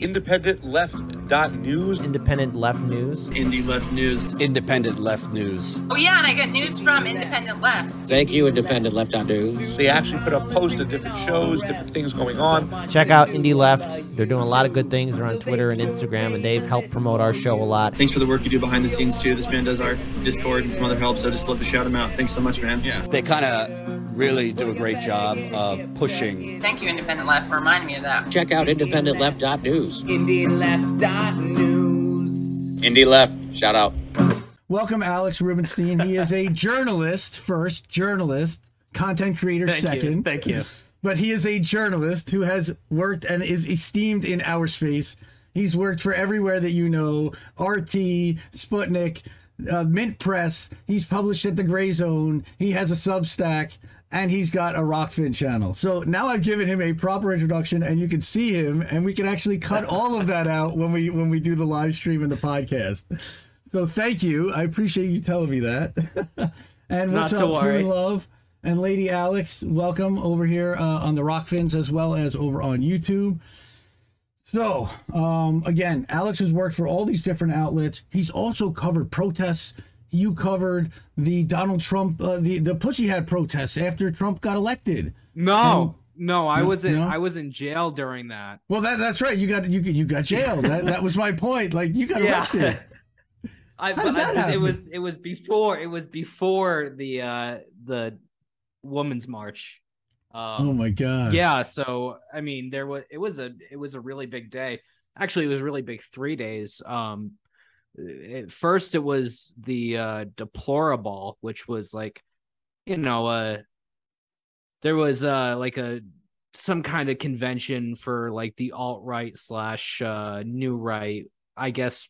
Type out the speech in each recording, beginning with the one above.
Independent Left dot news. Independent Left News. Indie Left News. Independent Left News. Oh yeah, and I get news from Independent Left. Thank you, Independent Left on News. They actually put up posts of different shows, different things going on. Check out Indie Left. They're doing a lot of good things. They're on Twitter and Instagram, and they've helped promote our show a lot. Thanks for the work you do behind the scenes too. This man does our Discord and some other help, so I just love to shout him out. Thanks so much, man. Yeah. They kind of really do a great job of pushing. Thank you, Independent Left, for reminding me of that. Check out Independent Left dot News. IndieLeft.news. Indie Left, shout out. Welcome, Alex Rubinstein. He is a journalist first, journalist, content creator Thank second. you. Thank you. But he is a journalist who has worked and is esteemed in our space. He's worked for everywhere that you know RT, Sputnik, uh, Mint Press. He's published at the Grayzone. He has a Substack. And he's got a Rokfin channel. So now I've given him a proper introduction, and you can see him, and we can actually cut all of that out when we when we do the live stream and the podcast. So thank you. I appreciate you telling me that. and what's Not to up. Human Love and Lady Alex? Welcome over here uh, on the Rokfins as well as over on YouTube. So um, again, Alex has worked for all these different outlets. He's also covered protests. You covered the Donald Trump, uh, the the Pussy Hat protests after Trump got elected. No, no, I was in no? I was in jail during that. Well, that that's right. You got you you got jailed. That that was my point. Like you got arrested. I, How did but that I, it was it was before it was before the uh the woman's march. Um, Oh my god. yeah, so I mean there was it was a it was a really big day. Actually, it was really big 3 days. Um at first it was the uh deploraball which was like you know uh there was uh like a some kind of convention for like the alt right slash uh new right i guess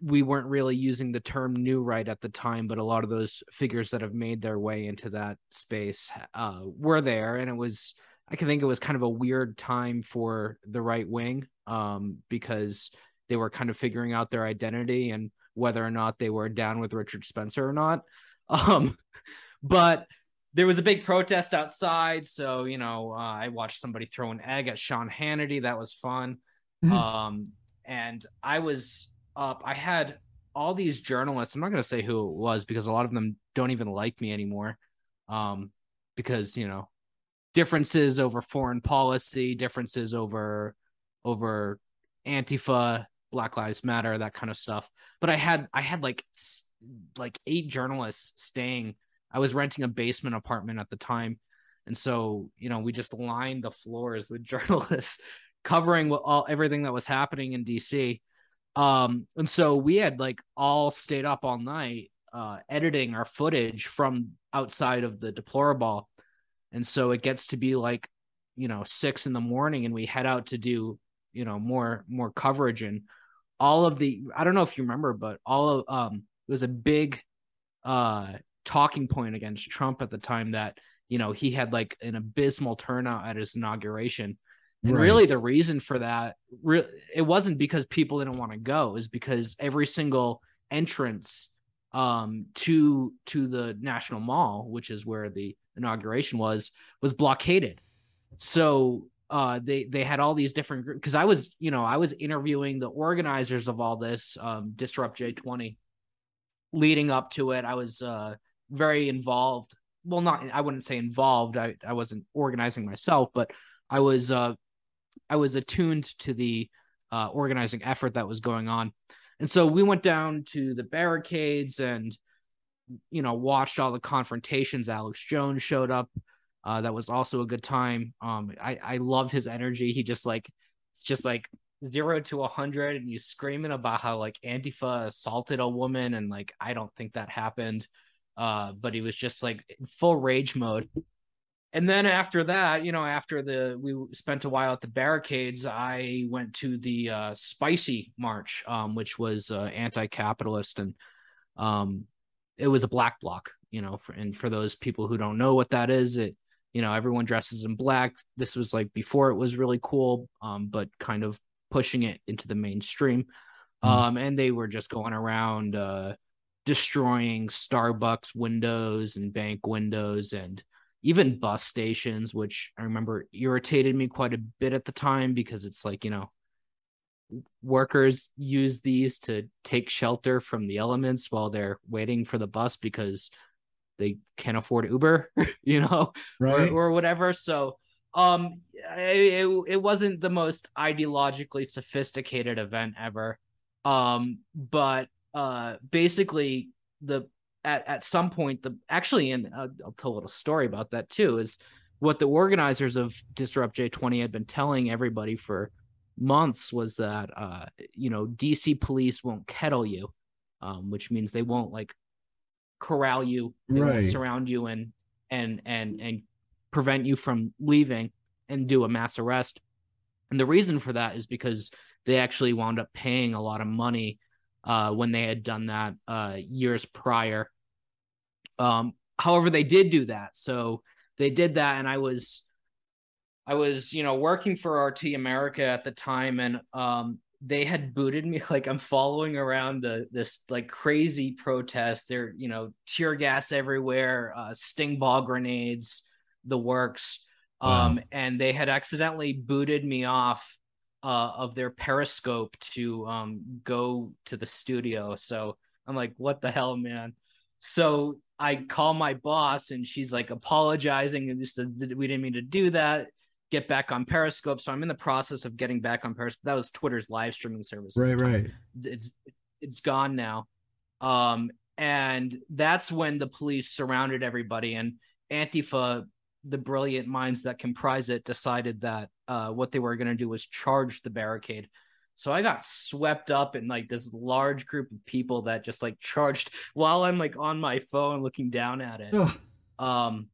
we weren't really using the term new right at the time but a lot of those figures that have made their way into that space uh were there. And it was i can think it was kind of a weird time for the right wing um because they were kind of figuring out their identity and whether or not they were down with richard spencer or not. Um but there was a big protest outside so you know uh, i watched somebody throw an egg at sean hannity. That was fun. Mhm. um and i was up i had all these journalists i'm not going to say who it was because a lot of them don't even like me anymore um because you know differences over foreign policy differences over over antifa black lives matter that kind of stuff. But i had i had like like eight journalists staying. I was renting a basement apartment at the time. And so you know we just lined the floors with journalists covering what all everything that was happening in dc um and so we had like all stayed up all night uh editing our footage from outside of the deploraball. And so it gets to be like you know six in the morning and we head out to do you know more more coverage and all of the i don't know if you remember but all of um it was a big uh talking point against trump at the time that you know he had like an abysmal turnout at his inauguration and Right. really the reason for that re- it wasn't because people didn't want to go is because every single entrance um to to the national mall which is where the inauguration was was blockaded so uh they they had all these different groups because i was you know i was interviewing the organizers of all this um disrupt j20 leading up to it. I was uh very involved. Well not i wouldn't say involved. I i wasn't organizing myself but i was uh i was attuned to the uh organizing effort that was going on. And so we went down to the barricades and you know watched all the confrontations. Alex jones showed up uh that was also a good time. Um i i love his energy. He just like just like zero to a hundred and he's screaming about how like antifa assaulted a woman and like i don't think that happened. Uh but he was just like full rage mode. And then after that you know after the we spent a while at the barricades i went to the uh spicy march um which was uh anti-capitalist and um it was a black bloc you know for, and for those people who don't know what that is it you know everyone dresses in black. This was like before it was really cool um but kind of pushing it into the mainstream. Um and they were just going around uh destroying starbucks windows and bank windows and even bus stations which i remember irritated me quite a bit at the time because it's like you know workers use these to take shelter from the elements while they're waiting for the bus because they can't afford Uber, you know, Right. or, or whatever. So, um, it, it, wasn't the most ideologically sophisticated event ever. Um, but uh, basically the at at some point the actually and uh, I'll tell a little story about that too is what the organizers of Disrupt J20 had been telling everybody for months was that uh you know DC police won't kettle you um which means they won't like corral you Right. surround you and and and and prevent you from leaving and do a mass arrest. And the reason for that is because they actually wound up paying a lot of money uh when they had done that uh years prior. Um however they did do that. So they did that and i was i was you know working for rt america at the time and um they had booted me like i'm following around the this like crazy protest. There you know tear gas everywhere uh sting ball grenades the works. Um and they had accidentally booted me off uh of their periscope to um go to the studio. So i'm like what the hell man? So I call my boss and she's like apologizing and just said we didn't mean to do that. Get back on Periscope. So I'm in the process of getting back on Periscope. That was Twitter's live streaming service. Right, right. It's it's gone now. Um, and that's when the police surrounded everybody and Antifa, the brilliant minds that comprise it, decided that uh, what they were going to do was charge the barricade. So I got swept up in like this large group of people that just like charged while I'm like on my phone looking down at it. Ugh. Um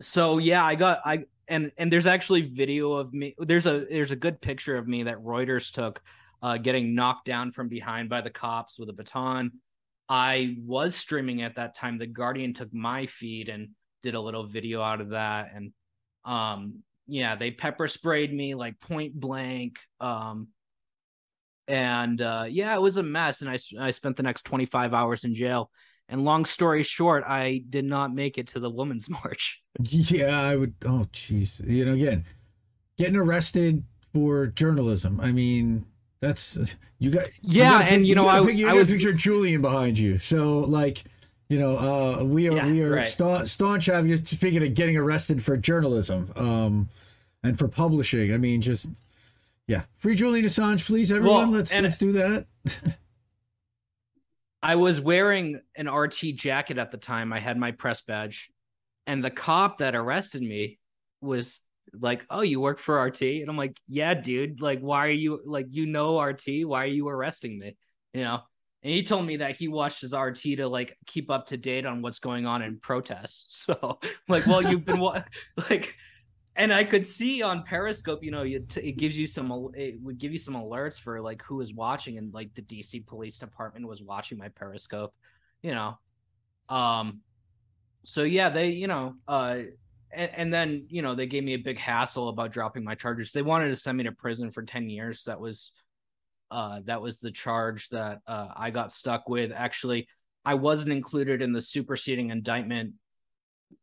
so yeah, I got I and and there's actually video of me there's a there's a good picture of me that Reuters took uh getting knocked down from behind by the cops with a baton. I was streaming at that time. The Guardian took my feed and did a little video out of that and um yeah, they pepper sprayed me like point blank. Um and uh yeah, it was a mess and I, I spent the next 25 hours in jail. And long story short, I did not make it to the women's march. Yeah, I would. Oh, jeez. You know, again, getting arrested for journalism. I mean, that's you got. Yeah, gotta and, you know, gotta I- you I got was- picture Julian behind you. So, like, you know, uh, we are Yeah, we are right. staunch, staunch advocates. Speaking of getting arrested for journalism, um, and for publishing. I mean, just yeah, free Julian Assange, please, everyone. Well, let's let's do that. I was wearing an RT jacket at the time. I had my press badge, and the cop that arrested me was like, "Oh, you work for RT?" And I'm like, "Yeah, dude. Like, why are you like you know RT? Why are you arresting me?" You know. And he told me that he watches RT to like keep up to date on what's going on in protests. So like, well, you've been wa- like, and I could see on Periscope, you know, it gives you some, it would give you some alerts for like who is watching, and like the DC Police Department was watching my Periscope, you know. Um, so yeah, they, you know, uh, and, and then you know they gave me a big hassle about dropping my charges. They wanted to send me to prison for ten years. That was, uh, that was the charge that uh, I got stuck with. Actually, I wasn't included in the superseding indictment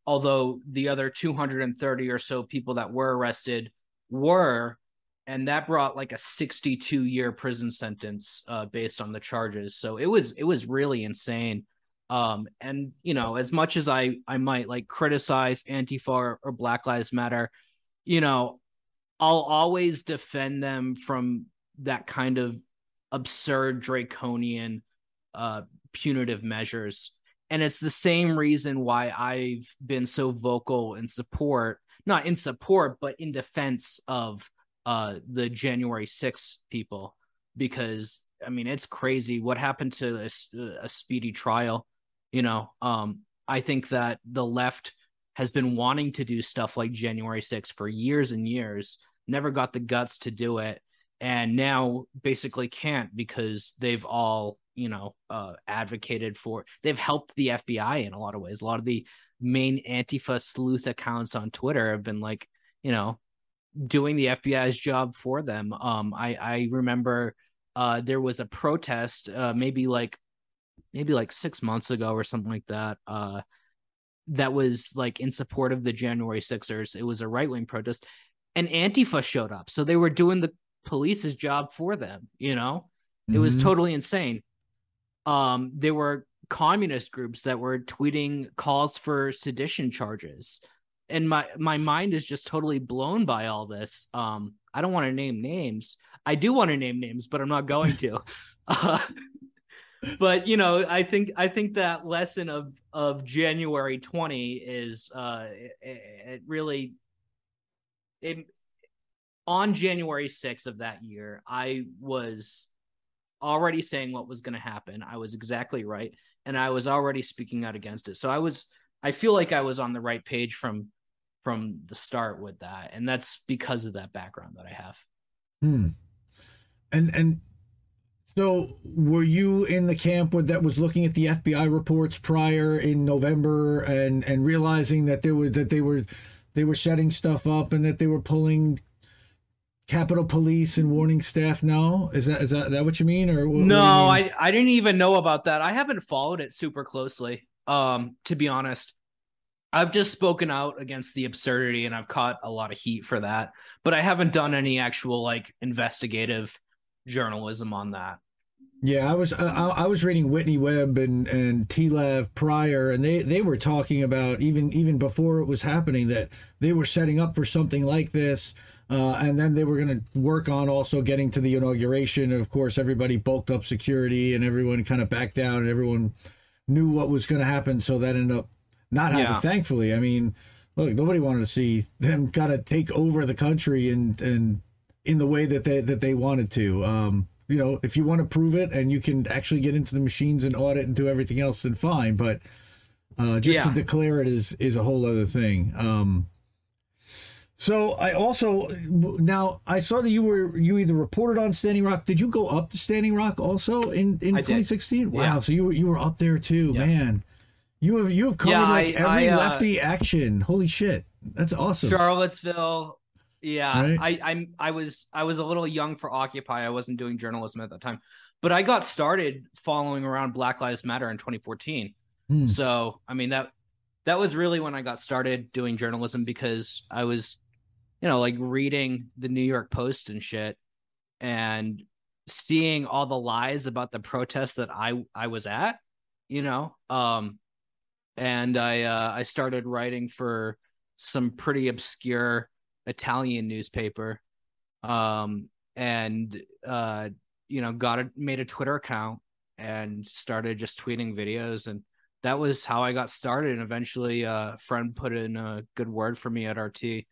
although the other 230 or so people that were arrested were and that brought like a 62 year prison sentence uh, based on the charges. So it was it was really insane. Um and you know as much as i i might like criticize antifa or, or black lives matter you know i'll always defend them from that kind of absurd draconian uh punitive measures and it's the same reason why I've been so vocal in support, not in support, but in defense of uh the January 6th people because I mean it's crazy what happened to a speedy trial, you know. Um I think that the left has been wanting to do stuff like January 6th for years and years, never got the guts to do it and now basically can't because they've all you know uh advocated for they've helped the FBI in a lot of ways a lot of the main antifa sleuth accounts on Twitter have been like you know doing the FBI's job for them um I I remember uh there was a protest uh maybe like maybe like 6 months ago or something like that uh that was like in support of the January 6ers it was a right-wing protest and Antifa showed up so they were doing the police's job for them. You know, it was Mhm. totally insane. Um, there were communist groups that were tweeting calls for sedition charges, and my my mind is just totally blown by all this. Um, I don't want to name names. I do want to name names, but I'm not going to. uh, but you know, I think I think that lesson of of January 20 is uh, it, it really it on January 6th of that year, I was already saying what was going to happen. I was exactly right. And I was already speaking out against it. So I was, I feel like I was on the right page from, from the start with that. And that's because of that background that I have. Hmm. And and so were you in the camp that was looking at the FBI reports prior in November and and realizing that there was that they were they were setting stuff up and that they were pulling Capitol Police and warning staff now? Is that is that, that what you mean or what, no, what mean? I, I didn't even know about that. I haven't followed it super closely. Um, to be honest, I've just spoken out against the absurdity and I've caught a lot of heat for that, but I haven't done any actual like investigative journalism on that. Yeah, I was I, I was reading Whitney Webb and and TLAV prior, and they they were talking about even even before it was happening that they were setting up for something like this, uh, and then they were going to work on also getting to the inauguration. And of course, everybody bulked up security, and everyone kind of backed down, and everyone knew what was going to happen, so that ended up not happening. Yeah. Thankfully, I mean, look, nobody wanted to see them kind of take over the country and and in the way that they that they wanted to. Um, you know, if you want to prove it and you can actually get into the machines and audit and do everything else, then fine. But uh, just to declare it is is a whole other thing. Um, so I also now I saw that you were you either reported on Standing Rock. Did you go up to Standing Rock also in in 2016? Wow, Yeah. so you were you were up there too, Yeah. man. You have you have covered Yeah, like I- every I, uh, lefty action. Holy shit, that's awesome. Charlottesville. Yeah, Right. I I'm I was I was a little young for Occupy. I wasn't doing journalism at that time, but I got started following around Black Lives Matter in 2014. Hmm. So I mean that that was really when I got started doing journalism because I was, you know, like reading the New York Post and shit, and seeing all the lies about the protests that I I was at, you know, um, and I uh, I started writing for some pretty obscure Italian newspaper, um, and uh, you know, got a made a Twitter account and started just tweeting videos, and that was how I got started. And eventually, uh, a friend put in a good word for me at RT.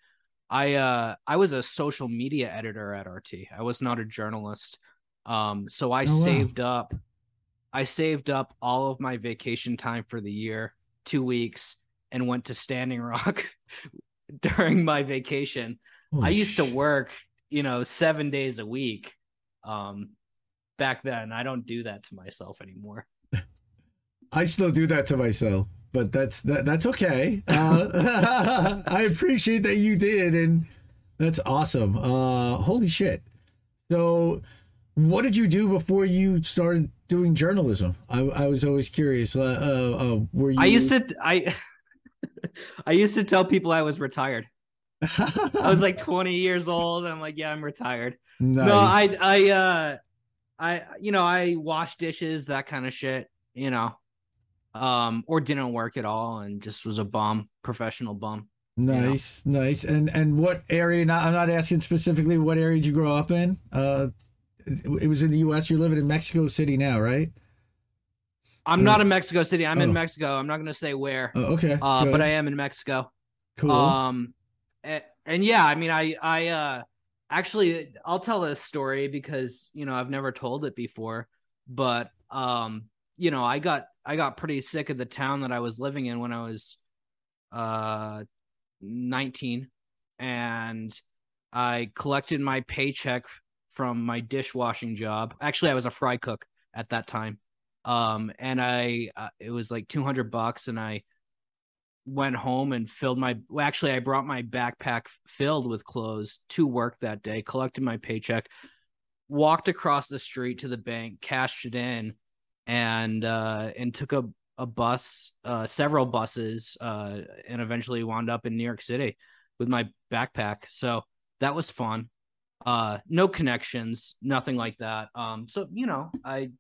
I uh I was a social media editor at RT. I was not a journalist. Um, so I Oh, wow. saved up. I saved up all of my vacation time for the year, two weeks, and went to Standing Rock during my vacation. I used to work, you know, seven days a week. Um, back then, I don't do that to myself anymore. I still do that to myself, but that's that, that's okay. Uh, I appreciate that you did, and that's awesome. Uh, holy shit! So, what did you do before you started doing journalism? I, I was always curious. Uh, uh, uh, were you? I used to, I, I used to tell people I was retired. I was like 20 years old. I'm like, yeah, I'm retired. nice. No, I, I, uh, I, you know, I wash dishes, that kind of shit, you know, um, or didn't work at all and just was a bum, professional bum. know. nice, nice. And and what area? Not, I'm not asking specifically. What area did you grow up in? Uh, it, it was in the U.S. You're living in Mexico City now, right? I'm Or- not in Mexico City. I'm Oh. in Mexico. I'm not going to say where, Oh, okay, uh, but I am in Mexico. cool. Um, and, and yeah, I mean, I, I, uh, actually, I'll tell this story because you know I've never told it before, but um, you know, I got, I got pretty sick of the town that I was living in when I was, uh, 19, and I collected my paycheck from my dishwashing job. Actually, I was a fry cook at that time. Um, and I, uh, it was like 200 bucks, and I went home and filled my well, actually I brought my backpack filled with clothes to work that day, collected my paycheck, walked across the street to the bank, cashed it in, and uh and took a a bus, uh several buses, uh and eventually wound up in New York City with my backpack. So that was fun. uh no connections nothing like that. Um so you know i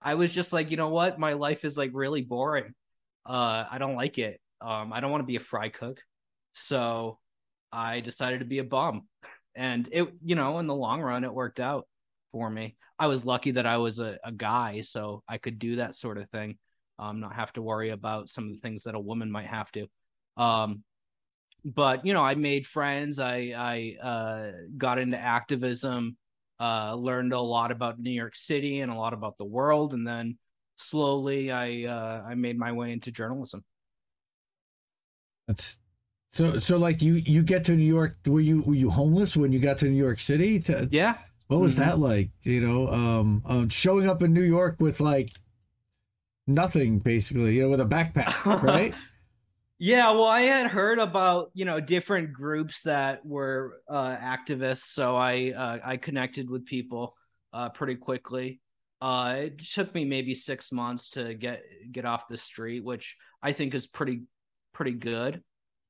i was just like you know what? My life is like really boring. Uh i don't like it. Um i don't want to be a fry cook. So i decided to be a bum. And it you know in the long run it worked out for me i was lucky that i was a, a guy so i could do that sort of thing um not have to worry about some of the things that a woman might have to um but you know i made friends i i uh, got into activism uh, learned a lot about new york city and a lot about the world and then slowly i uh, i made my way into journalism. That's so so like you you get to New York were you were you homeless when you got to New York City to yeah what was Mhm. that like you know um, um showing up in New York with like nothing basically you know with a backpack right Yeah, well, I had heard about you know different groups that were uh, activists, so I uh, I connected with people uh, pretty quickly. Uh, it took me maybe six months to get get off the street, which I think is pretty pretty good.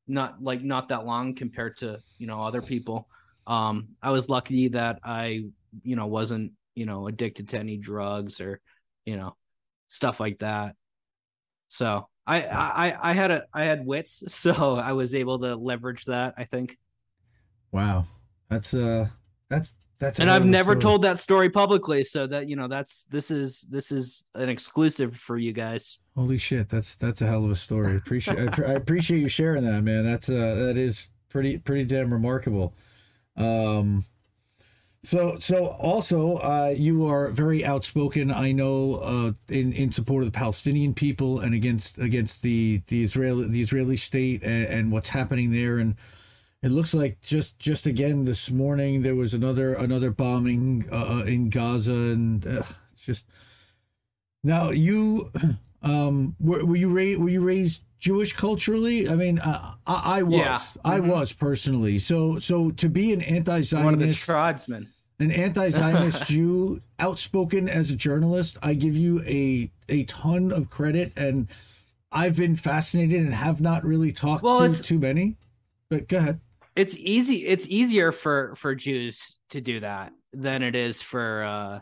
Not like not that long compared to you know other people. Um, I was lucky that I you know wasn't you know addicted to any drugs or you know stuff like that. So I I I had a I had wits, so I was able to leverage that. I think, wow that's uh that's that's and I've never story. told that story publicly, so that you know that's this is this is an exclusive for you guys. Holy shit, that's that's a hell of a story. Appreciate I, I appreciate you sharing that, man. That's uh that is pretty pretty damn remarkable. Um so so also uh you are very outspoken, I know, uh in in support of the Palestinian people and against against the the Israeli the Israeli state and, and what's happening there. And it looks like just just again this morning there was another another bombing uh, in Gaza and uh, it's just now you um were, were you raised were you raised Jewish culturally? I mean, uh, I, I was Yeah. I Mhm. was personally. So so to be an anti-Zionist, One of the tribesmen. an anti-Zionist Jew, outspoken as a journalist, I give you a a ton of credit, and I've been fascinated and have not really talked Well, to it's- too many. But go ahead. It's easy. It's easier for for Jews to do that than it is for uh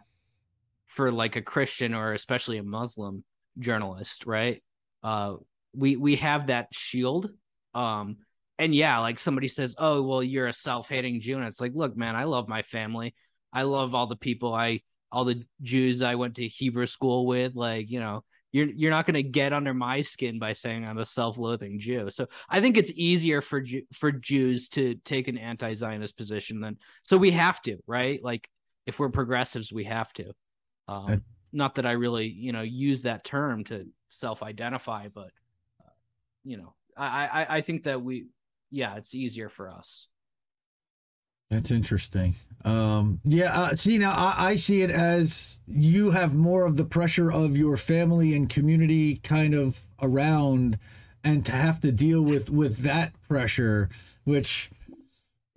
for like a Christian or especially a Muslim journalist, right? Uh, we we have that shield. Um, and yeah, like somebody says, "Oh, well, you're a self-hating Jew," and it's like, look, man, I love my family. I love all the people I, all the Jews I went to Hebrew school with. Like, you know, you're you're not going to get under my skin by saying I'm a self-loathing Jew. So I think it's easier for for Jews to take an anti-Zionist position than so we have to, right? Like if we're progressives, we have to. Um, not that I really, you know, use that term to self-identify, but you know, I, I I think that we, yeah, it's easier for us. That's interesting. Um, yeah. Uh, see, now I, I see it as you have more of the pressure of your family and community kind of around, and to have to deal with with that pressure, which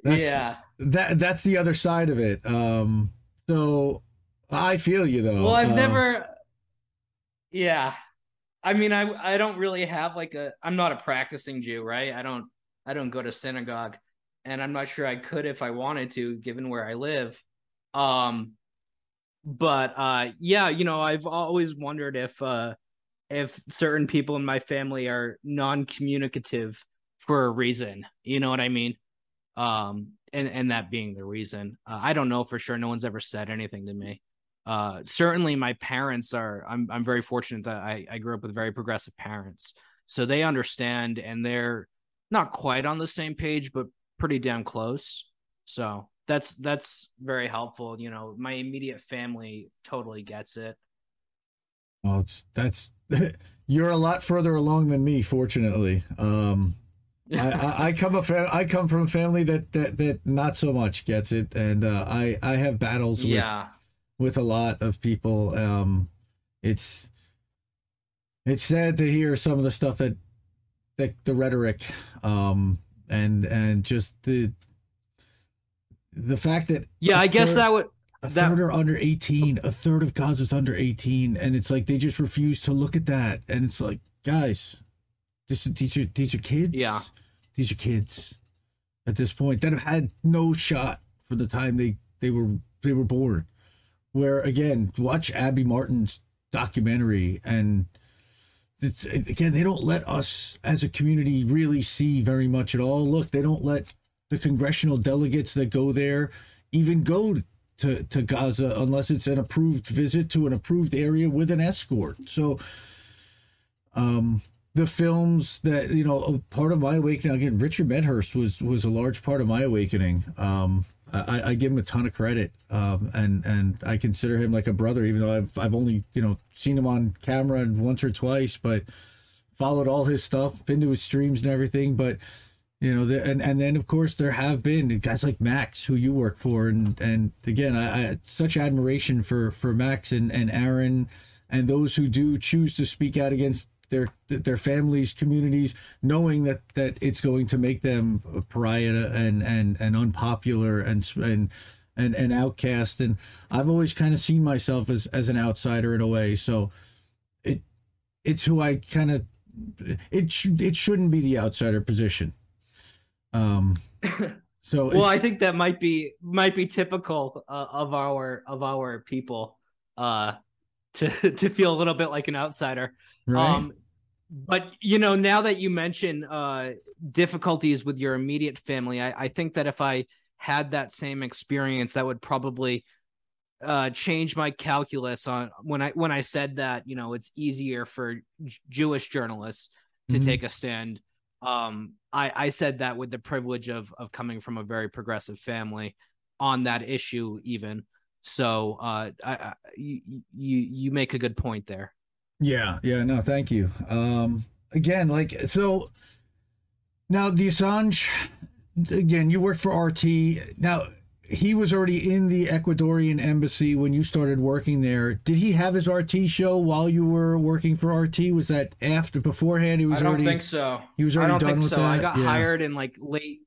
that's, yeah. that that's the other side of it. Um, so I feel you though. Well, I've Uh, never. Yeah, I mean, I I don't really have like a. I'm not a practicing Jew, right? I don't I don't go to synagogue, and I'm not sure I could if I wanted to, given where I live. Um, but uh, yeah, you know, I've always wondered if uh, if certain people in my family are non-communicative for a reason. You know what I mean? Um, and and that being the reason. Uh, I don't know for sure. No one's ever said anything to me uh certainly my parents are i'm i'm very fortunate that i i grew up with very progressive parents. So they understand and they're not quite on the same page but pretty damn close. So that's that's very helpful you know my immediate family totally gets it. Well, it's that's you're a lot further along than me, fortunately. Um, I, I, I come a fa- I come from a family that that that not so much gets it, and uh, I I have battles with yeah. with a lot of people. Um, it's it's sad to hear some of the stuff that that the rhetoric, um, and and just the the fact that yeah i guess third- that would a that- third are under 18 a third of gaza's under 18 and it's like they just refuse to look at that and it's like guys this these are these are kids Yeah. these are kids at this point that have had no shot for the time they they were they were born. Where again, watch Abby Martin's documentary and it's again they don't let us as a community really see very much at all. Look, they don't let the congressional delegates that go there even go to, to Gaza unless it's an approved visit to an approved area with an escort. So um the films that you know part of my awakening again richard medhurst was was a large part of my awakening um I, I give him a ton of credit, um, and and I consider him like a brother, even though I've I've only you know seen him on camera once or twice, but followed all his stuff, been to his streams and everything. But you know, and and then of course there have been guys like Max, who you work for, and and again, I, I such admiration for for Max and and Aaron, and those who do choose to speak out against their their families, communities, knowing that that it's going to make them a pariah and and and unpopular and and and, and outcast. And I've always kind of seen myself as as an outsider in a way. So it it's who I kind of it should it shouldn't be the outsider position. Um. So well, I think that might be might be typical uh, of our of our people uh to to feel a little bit like an outsider. Right. Um, but you know, now that you mention uh, difficulties with your immediate family, I, I think that if I had that same experience, that would probably uh, change my calculus on when I when I said that you know it's easier for J- Jewish journalists to Mhm. take a stand. Um, I, I said that with the privilege of of coming from a very progressive family on that issue, even. So uh, I, I, you you make a good point there. Yeah, yeah, no, thank you. Um again, like so now the Assange again, you worked for RT. Now he was already in the Ecuadorian embassy when you started working there. Did he have his RT show while you were working for RT? Was that after beforehand he was I don't already think so. he was I already don't done think with so. that? I got Yeah. hired in like late.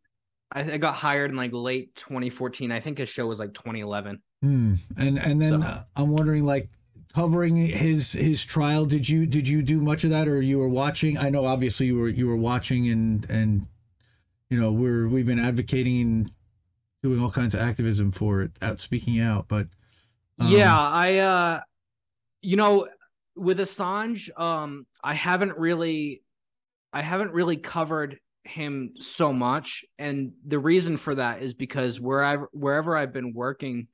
I, I got hired in like late 2014. I think his show was like 2011. Hmm. And and then So- uh, I'm wondering like covering his his trial? Did you did you do much of that or you were watching? I know obviously you were you were watching and and you know we're we've been advocating doing all kinds of activism for it out speaking out but um, yeah, I uh, you know, with Assange, um, I haven't really, I haven't really covered him so much, and the reason for that is because wherever wherever I've been working,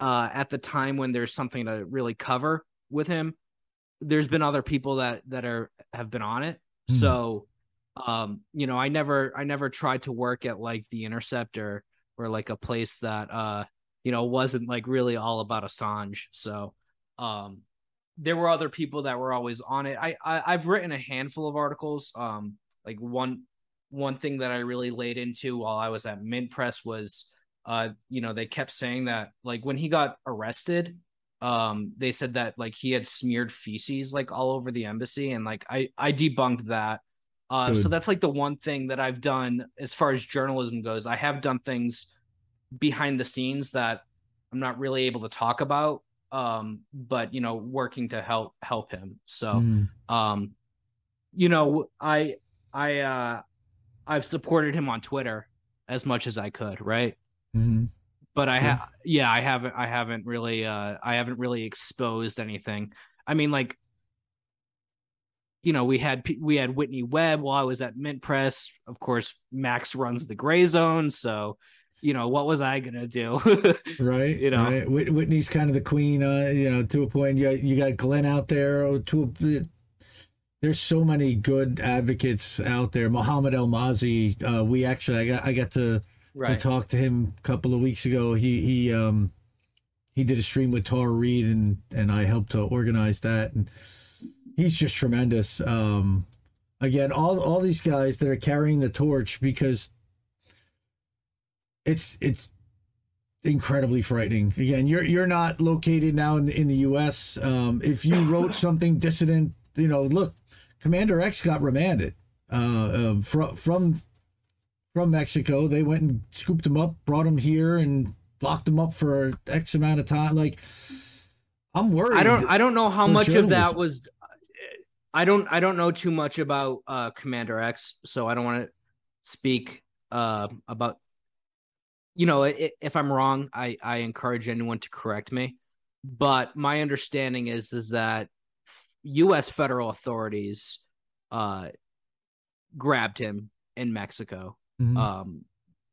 uh, at the time when there's something to really cover with him, there's been other people that that are have been on it. Hmm. So, um, you know, I never I never tried to work at like the Interceptor or like a place that uh you know wasn't like really all about Assange. So, um, there were other people that were always on it. I, I I've written a handful of articles. Um, like one one thing that I really laid into while I was at Mint Press was, uh, you know, they kept saying that like when he got arrested, um, they said that like he had smeared feces like all over the embassy, and like I I debunked that. Uh, so that's like the one thing that I've done as far as journalism goes. I have done things behind the scenes that I'm not really able to talk about. Um, but you know, working to help help him. So hmm. um you know i i uh i've supported him on twitter as much as i could right hmm but i have yeah i haven't i haven't really uh i haven't really exposed anything. I mean like you know we had we had whitney webb while i was at mint press. Of course max runs the grayzone so you know what was i gonna do? Right You know. right. Whitney's kind of the queen uh you know to a point. You got, you got Glenn out there oh, to a, there's so many good advocates out there. Mohamed Elmaazi uh we actually I got I got to I talked to him a couple of weeks ago. He he um he did a stream with Tara Reade and and I helped to organize that and he's just tremendous. Um again, all all these guys that are carrying the torch because it's it's incredibly frightening. Again, you're you're not located now in in the US. Um if you wrote something dissident, you know, look, Commander X got remanded uh, uh from from from Mexico. They went and scooped him up, brought him here, and locked him up for X amount of time. Like, I'm worried. I don't I don't know how much of that was I don't I don't know too much about uh Commander X, so I don't want to speak uh about you know, i- if I'm wrong, I I encourage anyone to correct me. But my understanding is is that U.S. federal authorities uh grabbed him in Mexico, Mhm. um,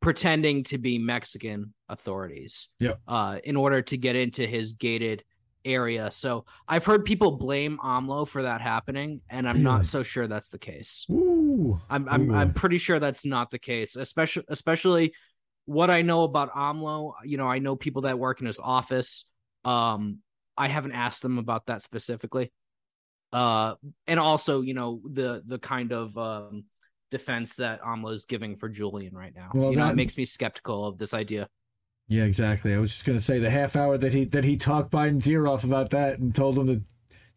pretending to be Mexican authorities. Yep. Uh, in order to get into his gated area. So I've heard people blame AMLO for that happening, and I'm not so sure that's the case. Ooh. I'm I'm Ooh. I'm pretty sure that's not the case, especially especially what I know about AMLO. You know, I know people that work in his office. Um, I haven't asked them about that specifically. Uh, and also, you know, the the kind of um defense that AMLO is giving for Julian right now. Well, you know, that- it makes me skeptical of this idea. Yeah, exactly. I was just gonna say the half hour that he that he talked Biden's ear off about that and told him to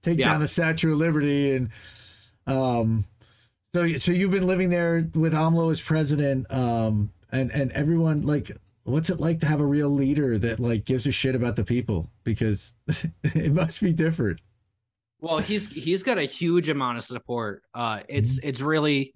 take Yeah. down the Statue of Liberty and um so so you've been living there with AMLO as president um and and everyone like what's it like to have a real leader that like gives a shit about the people because it must be different. Well, he's he's got a huge amount of support. Uh, it's Mm-hmm. it's really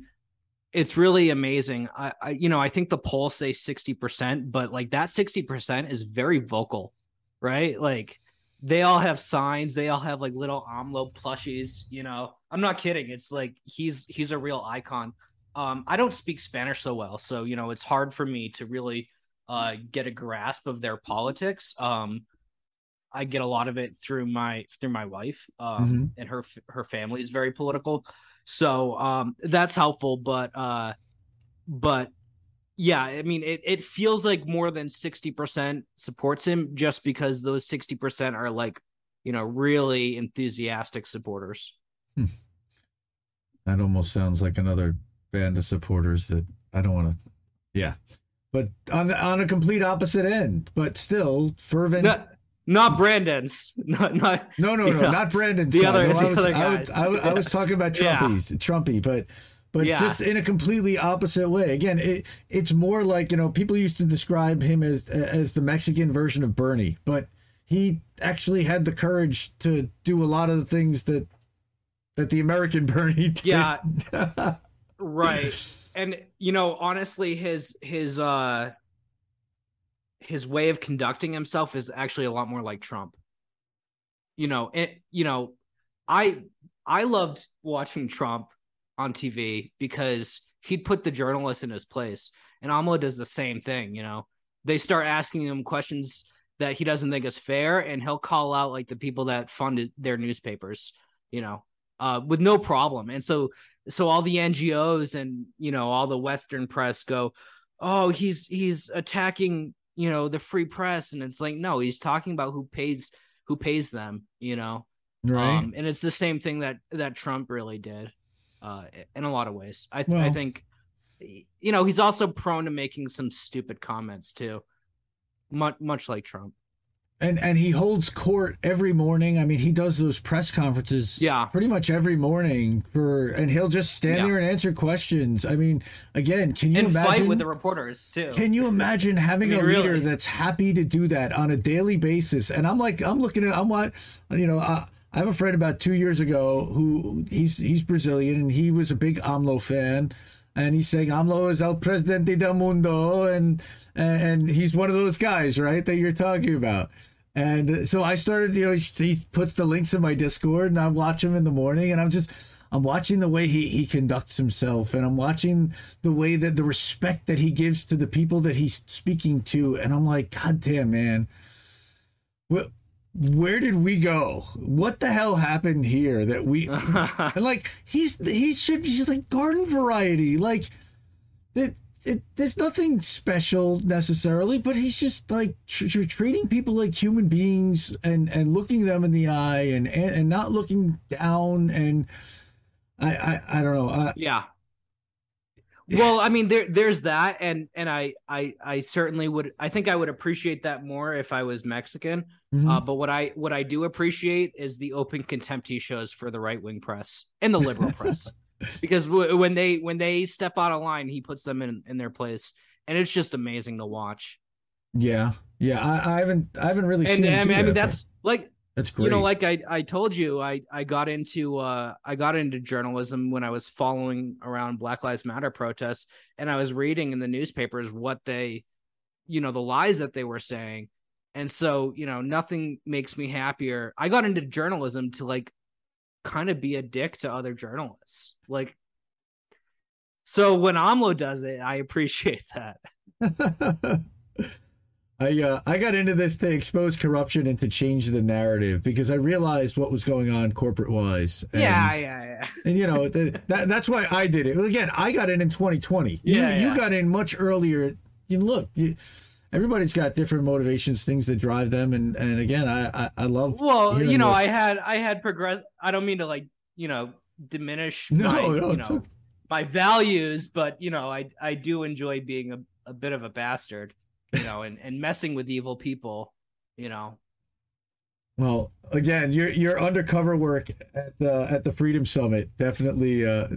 it's really amazing. I, I you know I think the polls say sixty percent, but like that sixty percent is very vocal, right? Like they all have signs, they all have like little AMLO plushies. You know, I'm not kidding. It's like he's he's a real icon. Um, I don't speak Spanish so well, so you know it's hard for me to really uh get a grasp of their politics. Um, I get a lot of it through my through my wife, um, and her her family is very political, so um, that's helpful. But uh, but yeah, I mean, it it feels like more than sixty percent supports him, just because those sixty percent are like, you know, really enthusiastic supporters. That almost sounds like another band of supporters that I don't want to. Yeah, but on on a complete opposite end, but still fervent. Not, not Brandon's, not not No, no, no, know, not Brandon's the other- no, I the was, other I was, guys. I was, I was talking about Yeah. Trumpies, Trumpy, but but Yeah. just in a completely opposite way. Again, it it's more like you know people used to describe him as as the Mexican version of Bernie, but he actually had the courage to do a lot of the things that that the American Bernie did. Yeah. right and you know honestly his his uh his way of conducting himself is actually a lot more like trump you know it you know i i loved watching trump on tv because he'd put the journalist in his place and amlo does the same thing you know they start asking him questions that he doesn't think is fair and he'll call out like the people that funded their newspapers you know uh, with no problem. And so, so all the NGOs and you know all the Western press go, "Oh, he's he's attacking you know the free press," and it's like, no, he's talking about who pays who pays them, you know. right. Um, and it's the same thing that that Trump really did, uh, in a lot of ways. I I Well- think, you know, he's also prone to making some stupid comments too, much much like Trump. And and he holds court every morning. I mean, he does those press conferences, Yeah. pretty much every morning for, and he'll just stand Yeah. there and answer questions. I mean, again, can you and imagine? fight with the reporters too. Can you imagine having I mean, a leader really. that's happy to do that on a daily basis? And I'm like, I'm looking at, I'm what, you know, I, I have a friend about two years ago who he's he's Brazilian and he was a big AMLO fan, and he's saying AMLO is el presidente del mundo, and and he's one of those guys, right, that you're talking about. And so I started, you know, he puts the links in my Discord, and I watch him in the morning, and I'm just, I'm watching the way he he conducts himself, and I'm watching the way that the respect that he gives to the people that he's speaking to, and I'm like, God damn, man, what? Where did we go? What the hell happened here that we and like he's he should he's like garden variety like it, it there's nothing special necessarily but he's just like tr- tr- treating people like human beings and and looking them in the eye and and, and not looking down and I I, I don't know I, yeah. Well i mean there there's that and and i i i certainly would i think i would appreciate that more if i was mexican. Mhm. uh, but what i what i do appreciate is the open contempt he shows for the right-wing press and the liberal press because w- when they when they step out of line he puts them in in their place. And it's just amazing to watch. Yeah. Yeah. I, I haven't I haven't really and seen I mean, I mean that's like that's great you know like i i told you i i got into uh i got into journalism when i was following around black lives matter protests and i was reading in the newspapers what they you know the lies that they were saying. And so you know nothing makes me happier. I got into journalism to like kind of be a dick to other journalists like so when amlo does it i appreciate that I uh, I got into this to expose corruption and to change the narrative because I realized what was going on corporate wise. yeah yeah yeah And you know the, that that's why I did it. Again, I got in in 2020. You, Yeah, you got in much earlier. You look, you, everybody's got different motivations, things that drive them, and and again, I I, I love. well you know i had i had progress i don't mean to like you know diminish No, my, no, you know my values but you know i i do enjoy being a, a bit of a bastard you know and and messing with evil people you know Well, again, your your undercover work at the at the Freedom Summit definitely uh,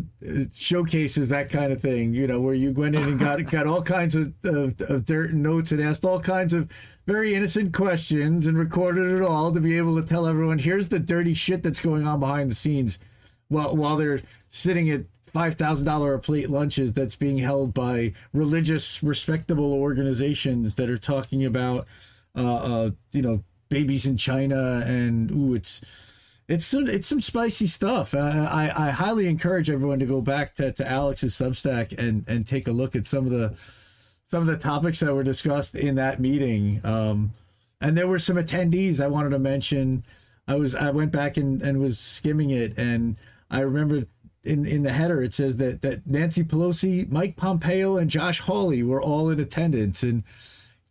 showcases that kind of thing. You know, where you went in and got got all kinds of, of, of dirt and notes and asked all kinds of very innocent questions and recorded it all to be able to tell everyone here's the dirty shit that's going on behind the scenes, while while they're sitting at five thousand dollar a plate lunches that's being held by religious respectable organizations that are talking about uh, uh you know babies in China and ooh it's it's some it's some spicy stuff. Uh, I I highly encourage everyone to go back to, to Alex's Substack and and take a look at some of the some of the topics that were discussed in that meeting. Um, and there were some attendees I wanted to mention. I was I went back and, and was skimming it, and I remember in in the header it says that that Nancy Pelosi, Mike Pompeo, and Josh Hawley were all in attendance, and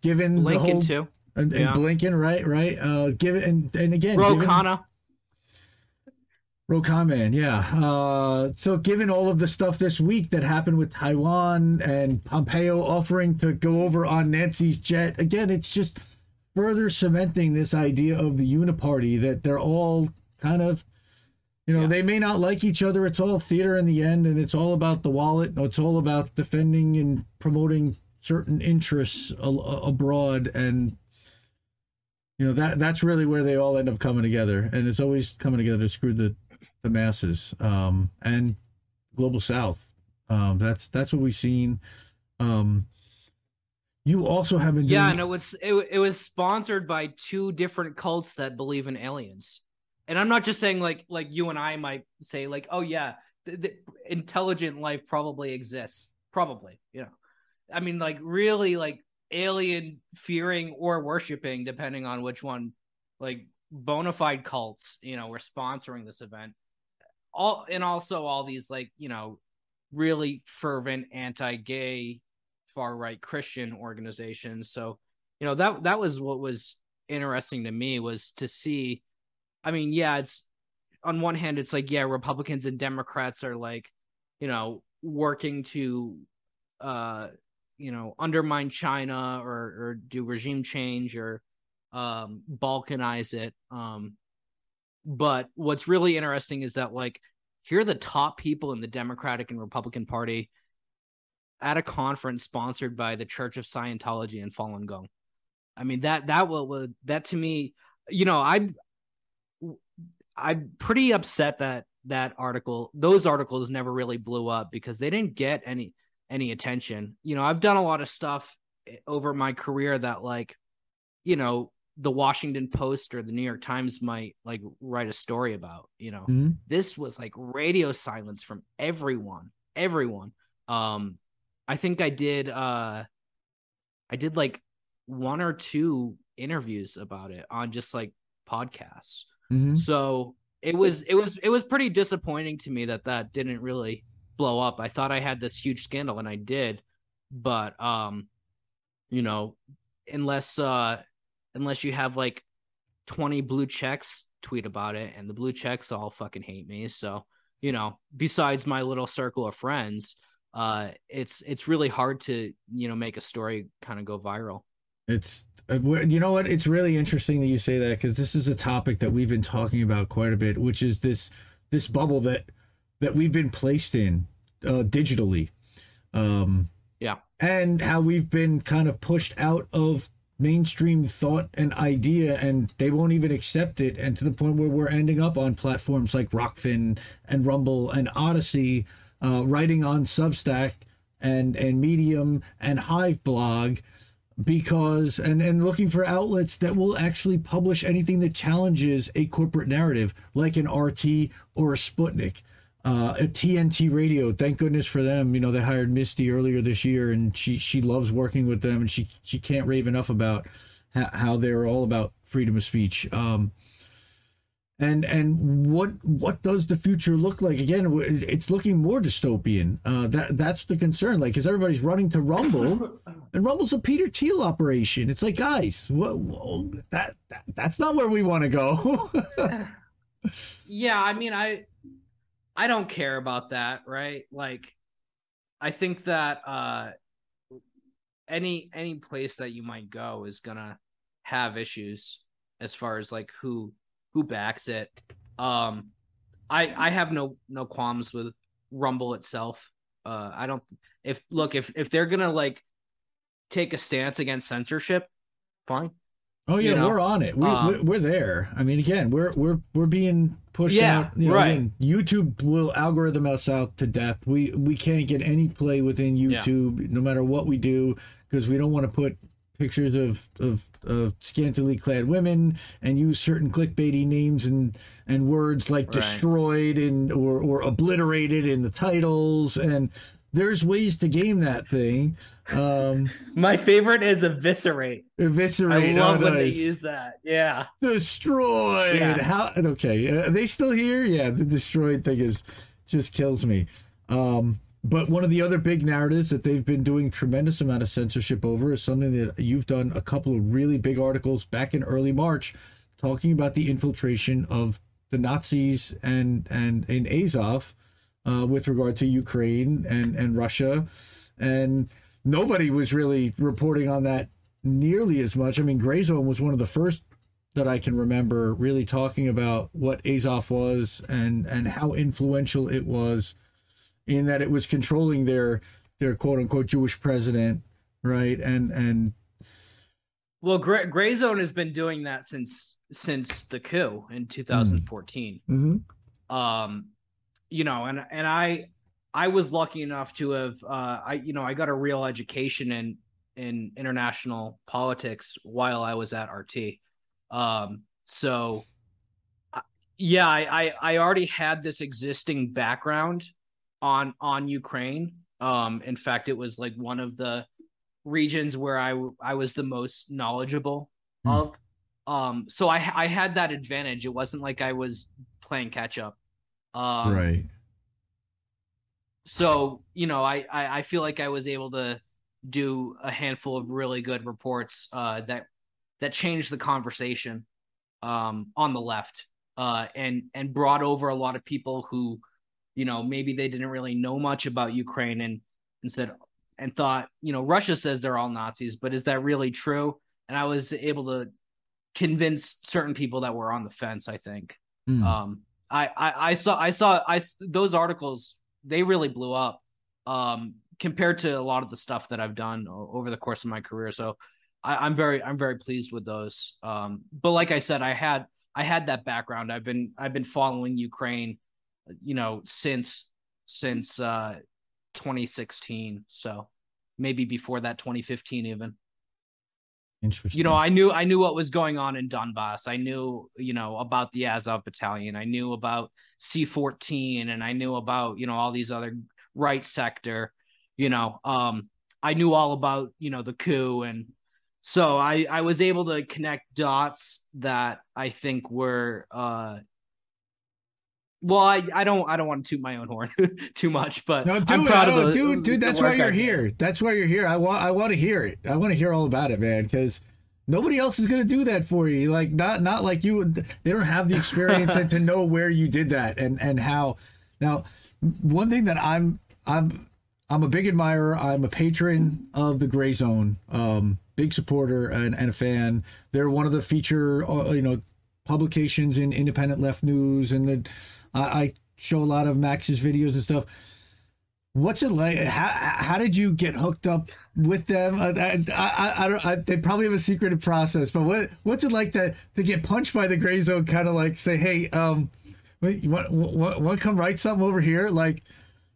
given the lincoln whole too and, and Yeah. Blinken, right, right. Uh, give it and and again, Ro given- Ro Khanna, yeah. Uh, so, given all of the stuff this week that happened with Taiwan and Pompeo offering to go over on Nancy's jet, again, it's just further cementing this idea of the uniparty that they're all kind of, you know, Yeah. they may not like each other. It's all theater in the end, and it's all about the wallet. It's all about defending and promoting certain interests a- abroad, and you know that that's really where they all end up coming together, and it's always coming together to screw the the masses um, and global south. Um, that's that's what we've seen. Um, you also have been doing, Yeah, and it was it, it was sponsored by two different cults that believe in aliens. And I'm not just saying like like you and I might say like, oh yeah, the, the intelligent life probably exists, probably, you know. I mean, like really like alien fearing or worshiping, depending on which one, like bona fide cults, you know, were sponsoring this event. All and also all these like you know really fervent anti-gay far right Christian organizations. So, you know, that that was what was interesting to me was to see I mean, yeah, it's on one hand it's like yeah, Republicans and Democrats are like, you know, working to uh you know, undermine China or or do regime change or um balkanize it. Um but what's really interesting is that like here are the top people in the Democratic and Republican Party at a conference sponsored by the Church of Scientology and Falun Gong. I mean that that will, that to me, you know, I I'm pretty upset that that article, those articles never really blew up because they didn't get any any attention. You know, I've done a lot of stuff eh, over my career that like, you know, the Washington Post or the New York Times might like write a story about, you know Mhm. this was like radio silence from everyone everyone um i think i did uh i did like one or two interviews about it on just like podcasts Mhm. so it was it was it was pretty disappointing to me that that didn't really blow up. I thought i had this huge scandal and i did but um you know unless uh unless you have like 20 blue checks tweet about it and the blue checks all fucking hate me. So you know besides my little circle of friends uh it's it's really hard to you know make a story kind of go viral. It's uh, you know what? It's really interesting that you say that because this is a topic that we've been talking about quite a bit, which is this this bubble that that we've been placed in uh, digitally, um, yeah and how we've been kind of pushed out of mainstream thought and idea, and they won't even accept it, and to the point where we're ending up on platforms like Rokfin and Rumble and Odysee, uh, writing on Substack and and Medium and Hive blog because and and looking for outlets that will actually publish anything that challenges a corporate narrative like an RT or a Sputnik. Uh, TNT Radio, thank goodness for them. You know they hired Misty earlier this year, and she she loves working with them, and she she can't rave enough about how, how they're all about freedom of speech. Um, and and what what does the future look like? Again, it's looking more dystopian. Uh, that that's the concern. Like, because everybody's running to Rumble, and Rumble's a Peter Thiel operation. It's like, guys, what that, that that's not where we want to go. yeah, I mean, I I don't care about that, right? Like, I think that uh, any any place that you might go is gonna have issues as far as like who who backs it. Um, I I have no no qualms with Rumble itself. Uh, I don't if look if if they're gonna like take a stance against censorship, fine. Oh yeah, you know? we're on it. We, um, we're, we're there. I mean, again, we're we're we're being pushed yeah, out. You know, right. Again, YouTube will algorithm us out to death. We we can't get any play within YouTube, yeah. no matter what we do, because we don't want to put pictures of, of, of scantily clad women and use certain clickbaity names and, and words like right. destroyed and or, or obliterated in the titles and there's ways to game that thing. Um, My favorite is eviscerate. Eviscerate. I love oh, when they use that. Yeah. Destroyed. Yeah. How? Okay. Are they still here? Yeah. The destroyed thing is just kills me. Um, but one of the other big narratives that they've been doing tremendous amount of censorship over is something that you've done a couple of really big articles back in early March talking about the infiltration of the Nazis and and in Azov uh, with regard to Ukraine and and Russia, and nobody was really reporting on that nearly as much. I mean, Grayzone was one of the first that I can remember really talking about what Azov was and and how influential it was in that it was controlling their their quote unquote Jewish president, right? And and well, Gray, Grayzone has been doing that since since the coup in 2014. Mm-hmm. Um, you know, and and I I was lucky enough to have uh, I you know I got a real education in in international politics while I was at RT. Um, so yeah, I, I I already had this existing background on on Ukraine. Um, in fact, it was like one of the regions where I I was the most knowledgeable mm. of. Um, so I I had that advantage. It wasn't like I was playing catch up. Um, right. So you know, I, I I feel like I was able to do a handful of really good reports uh, that that changed the conversation um, on the left uh, and and brought over a lot of people who you know, maybe they didn't really know much about Ukraine and instead and thought, you know, Russia says they're all Nazis, but is that really true? And I was able to convince certain people that were on the fence. I think. Mm. Um, I, I I saw I saw I those articles they really blew up um, compared to a lot of the stuff that I've done over the course of my career. So I, am very I'm very pleased with those. Um, but like I said, I had I had that background. I've been I've been following Ukraine you know, since since uh 2016. So maybe before that 2015 even. Interesting. You know, I knew I knew what was going on in Donbass. I knew, you know, about the Azov battalion. I knew about C14 and I knew about, you know, all these other right sector, you know, um I knew all about, you know, the coup and so I I was able to connect dots that I think were uh well, I, I don't I don't want to toot my own horn too much, but no, I'm proud of the, dude. Dude, that's why you're here. That's why you're here. I want I want to hear it. I want to hear all about it, man, because nobody else is gonna do that for you. Like not not like you. They don't have the experience and to know where you did that and and how. Now, one thing that I'm I'm I'm a big admirer. I'm a patron of the Grayzone. Um, big supporter and, and a fan. They're one of the feature uh, you know publications in independent left news and the I, I show a lot of Max's videos and stuff. What's it like? How, how did you get hooked up with them? I, I, I, don't. I, they probably have a secretive process, but what what's it like to to get punched by the Grayzone? Kind of like say, hey, um, wait, you want, want want come write something over here? Like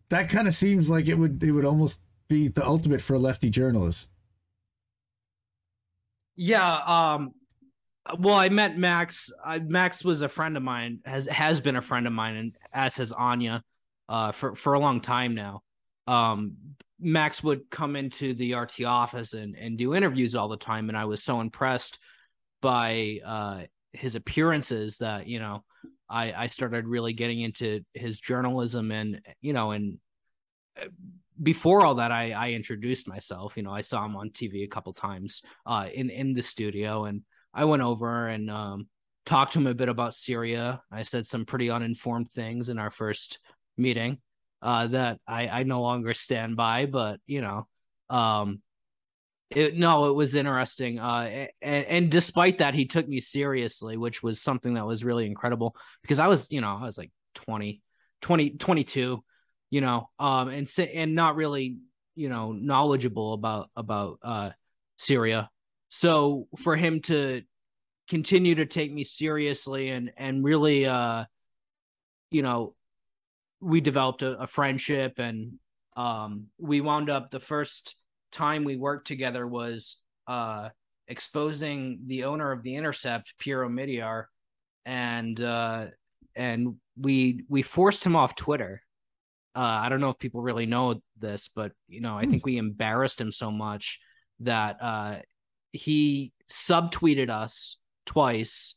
that kind of seems like it would it would almost be the ultimate for a lefty journalist. Yeah. Um. Well, I met Max. I, Max was a friend of mine. Has has been a friend of mine, and as has Anya, uh, for for a long time now. Um, Max would come into the RT office and and do interviews all the time, and I was so impressed by uh his appearances that you know I I started really getting into his journalism and you know and uh, before all that I I introduced myself you know I saw him on TV a couple times uh in in the studio and I went over and um talked to him a bit about Syria I said some pretty uninformed things in our first meeting uh that I I no longer stand by but you know um it, no, it was interesting. Uh, and, and despite that, he took me seriously, which was something that was really incredible because I was, you know, I was like 20, 20, 22, you know, um, and and not really, you know, knowledgeable about about uh Syria. So for him to continue to take me seriously and and really, uh, you know, we developed a, a friendship and um, we wound up the first time we worked together was uh, exposing the owner of the Intercept, Pierre Omidyar, and uh, and we we forced him off Twitter. Uh, I don't know if people really know this, but you know, I think we embarrassed him so much that uh, he subtweeted us twice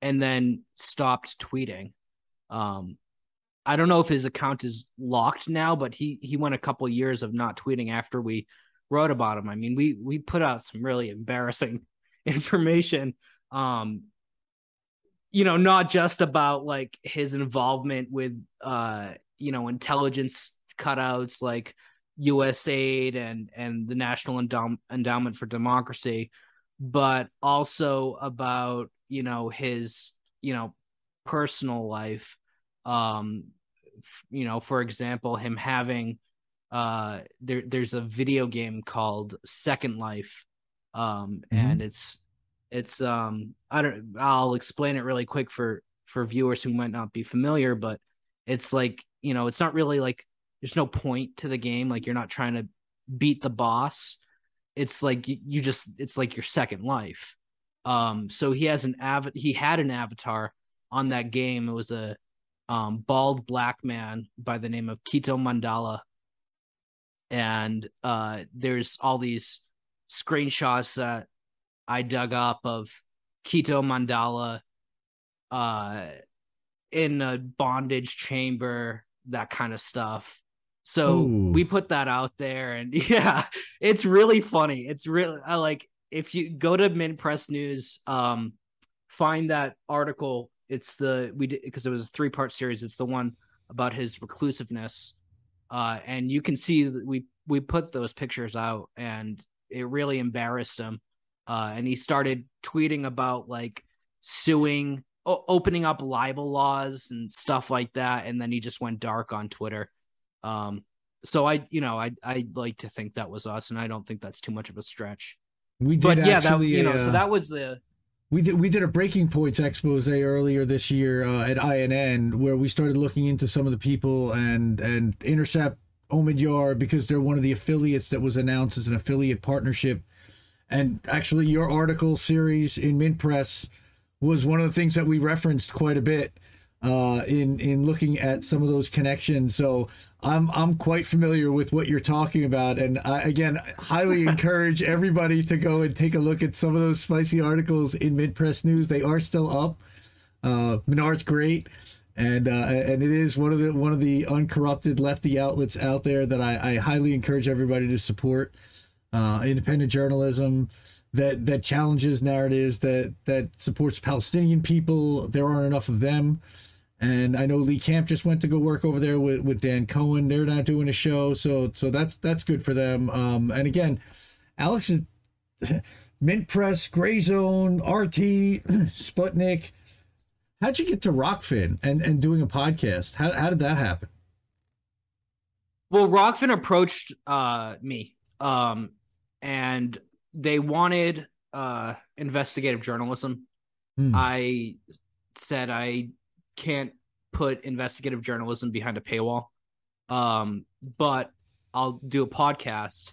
and then stopped tweeting. Um, I don't know if his account is locked now, but he he went a couple years of not tweeting after we wrote about him. I mean, we we put out some really embarrassing information. Um, you know, not just about like his involvement with uh, you know, intelligence cutouts like USAID and and the National Endow- Endowment for Democracy, but also about you know his you know personal life. Um, you know, for example, him having uh there there's a video game called Second Life um mm-hmm. and it's it's um I don't I'll explain it really quick for for viewers who might not be familiar but it's like you know it's not really like there's no point to the game. Like you're not trying to beat the boss. It's like you just it's like your second life. Um so he has an av he had an avatar on that game. It was a um bald black man by the name of Kito Mandala. And uh, there's all these screenshots that I dug up of Kito Mandala uh, in a bondage chamber, that kind of stuff. So Ooh. we put that out there, and yeah, it's really funny. It's really I like if you go to Mint Press News, um, find that article. It's the we did because it was a three part series. It's the one about his reclusiveness uh, and you can see that we we put those pictures out, and it really embarrassed him. Uh, and he started tweeting about like suing, o- opening up libel laws and stuff like that. And then he just went dark on Twitter. Um, so I, you know, I I like to think that was us, and I don't think that's too much of a stretch. We did, but yeah, actually, that, you know, uh, so that was the we did we did a breaking points expose earlier this year uh, at INN where we started looking into some of the people and and intercept Omidyar because they're one of the affiliates that was announced as an affiliate partnership. And actually, your article series in Mint Press was one of the things that we referenced quite a bit uh, in in looking at some of those connections. So I'm I'm quite familiar with what you're talking about, and I, again, highly encourage everybody to go and take a look at some of those spicy articles in Mint Press News. They are still up. Uh, Mnar's great, and uh, and it is one of the one of the uncorrupted lefty outlets out there that I, I highly encourage everybody to support. Uh, independent journalism that that challenges narratives that that supports Palestinian people. There aren't enough of them. And I know Lee Camp just went to go work over there with, with Dan Cohen. They're not doing a show, so so that's that's good for them. Um, and again, Alex is Mint Press, Grayzone, RT, Sputnik. How'd you get to Rokfin and, and doing a podcast? How how did that happen? Well, Rokfin approached uh, me, um, and they wanted uh, investigative journalism. Hmm. I said I can't put investigative journalism behind a paywall. Um, but I'll do a podcast.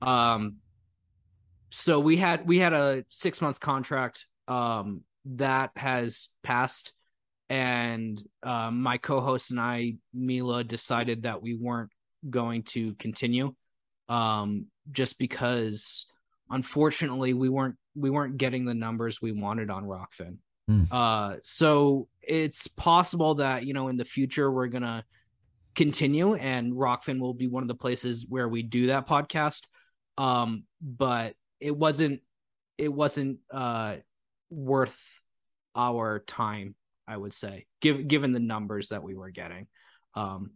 Um, so we had we had a six month contract um that has passed and um, my co-host and I, Mila, decided that we weren't going to continue, um, just because unfortunately we weren't we weren't getting the numbers we wanted on Rokfin. Hmm. Uh, so it's possible that you know in the future we're gonna continue, and Rokfin will be one of the places where we do that podcast. Um, but it wasn't it wasn't uh worth our time I would say, given given the numbers that we were getting. Um,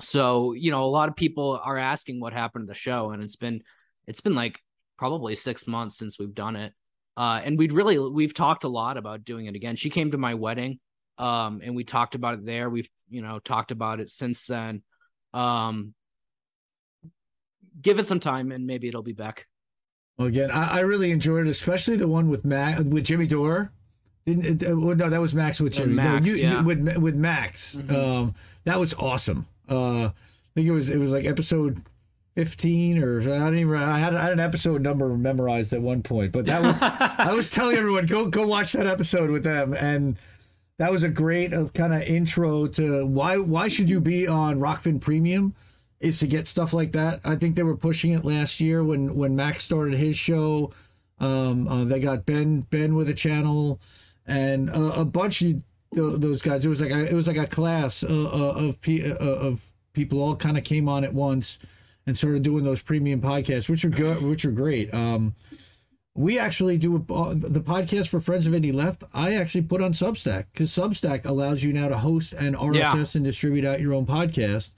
so you know, a lot of people are asking what happened to the show, and it's been it's been like probably six months since we've done it. Uh, and we'd really we've talked a lot about doing it again. She came to my wedding, um, and we talked about it there. We've you know talked about it since then. Um, give it some time, and maybe it'll be back. Well, again, I, I really enjoyed it, especially the one with Matt with Jimmy Dore. Didn't, uh, well, no, that was Max with Jimmy. Max, no, you, yeah. you- with with Max. Um, that was awesome. Uh, I think it was it was like episode fifteen or I don't even. I had I had an episode number memorized at one point, but that was I was telling everyone go go watch that episode with them, and that was a great uh, kind of intro to why why should you be on Rokfin Premium is to get stuff like that. I think they were pushing it last year when when Max started his show. Um, uh, they got Ben Ben with a channel and a, a bunch of those guys. It was like a, it was like a class uh, uh, of of people all kind of came on at once and started doing those premium podcasts, which are good, which are great. Um, we actually do a, uh, the podcast for Friends of Indie Left. I actually put on Substack because Substack allows you now to host and RSS and distribute out your own podcast.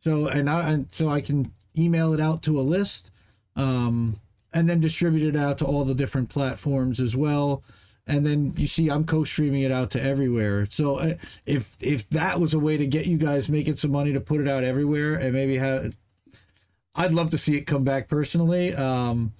So and I and so I can email it out to a list, um, and then distribute it out to all the different platforms as well. And then you see I'm co-streaming it out to everywhere. So uh, if if that was a way to get you guys making some money to put it out everywhere and maybe have, I'd love to see it come back personally. Um,